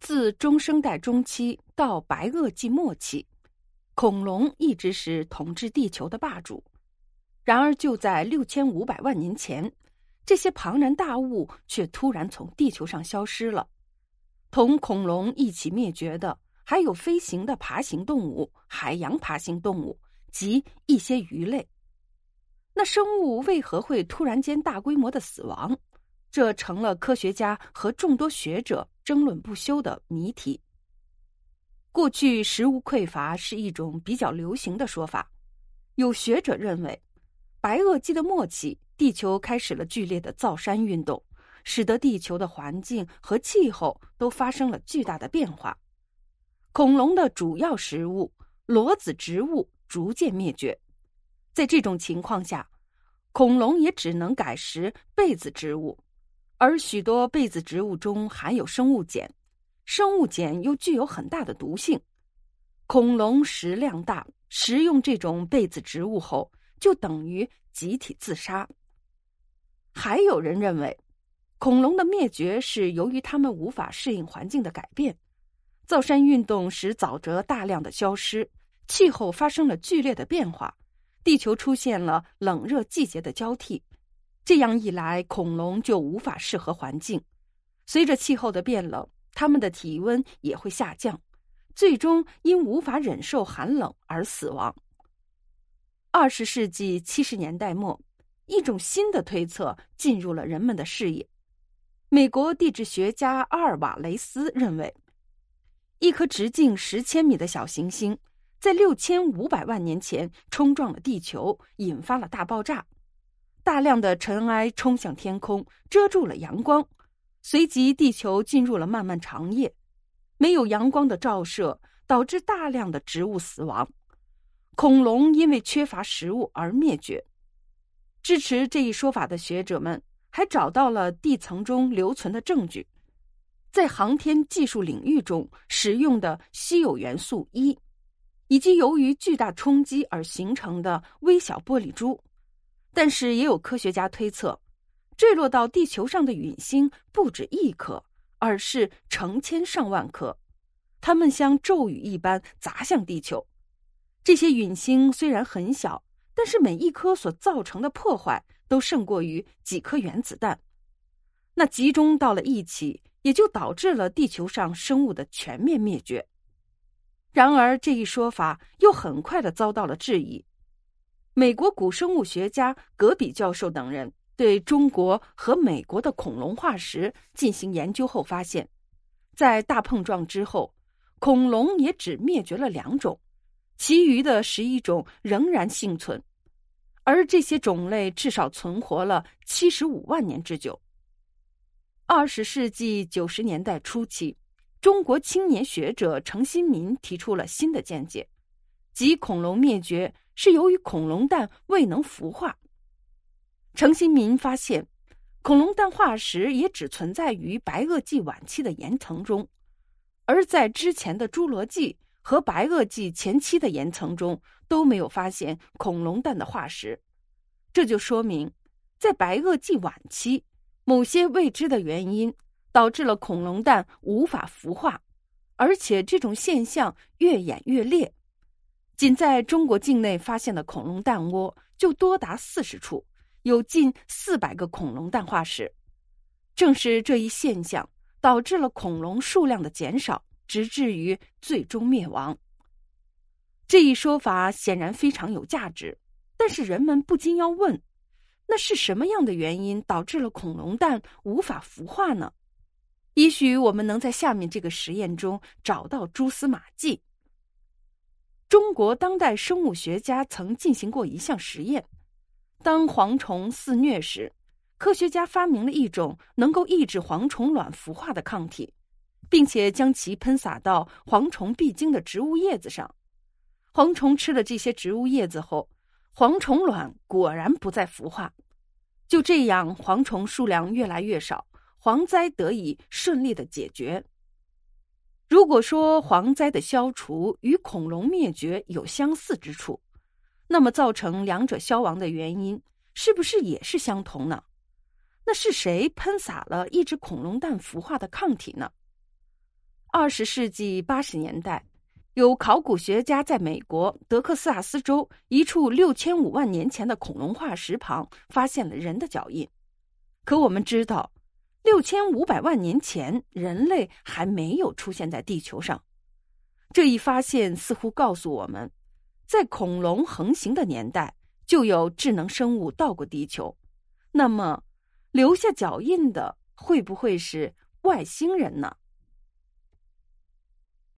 自中生代中期到白垩纪末期，恐龙一直是统治地球的霸主。然而，就在六千五百万年前，这些庞然大物却突然从地球上消失了。同恐龙一起灭绝的，还有飞行的爬行动物、海洋爬行动物及一些鱼类。那生物为何会突然间大规模的死亡？这成了科学家和众多学者争论不休的谜题。过去食物匮乏是一种比较流行的说法，有学者认为，白垩纪的末期，地球开始了剧烈的造山运动，使得地球的环境和气候都发生了巨大的变化。恐龙的主要食物裸子植物逐渐灭绝，在这种情况下，恐龙也只能改食被子植物。而许多被子植物中含有生物碱，生物碱又具有很大的毒性。恐龙食量大，食用这种被子植物后，就等于集体自杀。还有人认为，恐龙的灭绝是由于它们无法适应环境的改变，造山运动使沼泽大量的消失，气候发生了剧烈的变化，地球出现了冷热季节的交替。这样一来，恐龙就无法适合环境。随着气候的变冷，它们的体温也会下降，最终因无法忍受寒冷而死亡。二十世纪七十年代末，一种新的推测进入了人们的视野。美国地质学家阿尔瓦雷斯认为，一颗直径十千米的小行星在六千五百万年前冲撞了地球，引发了大爆炸。大量的尘埃冲向天空，遮住了阳光。随即，地球进入了漫漫长夜。没有阳光的照射，导致大量的植物死亡。恐龙因为缺乏食物而灭绝。支持这一说法的学者们还找到了地层中留存的证据，在航天技术领域中使用的稀有元素一，以及由于巨大冲击而形成的微小玻璃珠。但是也有科学家推测，坠落到地球上的陨星不止一颗，而是成千上万颗，它们像骤雨一般砸向地球。这些陨星虽然很小，但是每一颗所造成的破坏都胜过于几颗原子弹。那集中到了一起，也就导致了地球上生物的全面灭绝。然而这一说法又很快的遭到了质疑。美国古生物学家格比教授等人对中国和美国的恐龙化石进行研究后发现，在大碰撞之后，恐龙也只灭绝了两种，其余的十一种仍然幸存，而这些种类至少存活了七十五万年之久。二十世纪九十年代初期，中国青年学者程新民提出了新的见解，即恐龙灭绝。是由于恐龙蛋未能孵化。程新民发现，恐龙蛋化石也只存在于白垩纪晚期的岩层中，而在之前的侏罗纪和白垩纪前期的岩层中都没有发现恐龙蛋的化石。这就说明，在白垩纪晚期，某些未知的原因导致了恐龙蛋无法孵化，而且这种现象越演越烈。仅在中国境内发现的恐龙蛋窝就多达四十处，有近四百个恐龙蛋化石。正是这一现象导致了恐龙数量的减少，直至于最终灭亡。这一说法显然非常有价值，但是人们不禁要问：那是什么样的原因导致了恐龙蛋无法孵化呢？也许我们能在下面这个实验中找到蛛丝马迹。中国当代生物学家曾进行过一项实验：当蝗虫肆虐时，科学家发明了一种能够抑制蝗虫卵孵化的抗体，并且将其喷洒到蝗虫必经的植物叶子上。蝗虫吃了这些植物叶子后，蝗虫卵果然不再孵化。就这样，蝗虫数量越来越少，蝗灾得以顺利的解决。如果说蝗灾的消除与恐龙灭绝有相似之处，那么造成两者消亡的原因是不是也是相同呢？那是谁喷洒了抑制恐龙蛋孵化的抗体呢？二十世纪八十年代，有考古学家在美国德克萨斯州一处六千五万年前的恐龙化石旁发现了人的脚印。可我们知道，六千五百万年前人类还没有出现在地球上。这一发现似乎告诉我们，在恐龙横行的年代就有智能生物到过地球。那么，留下脚印的会不会是外星人呢？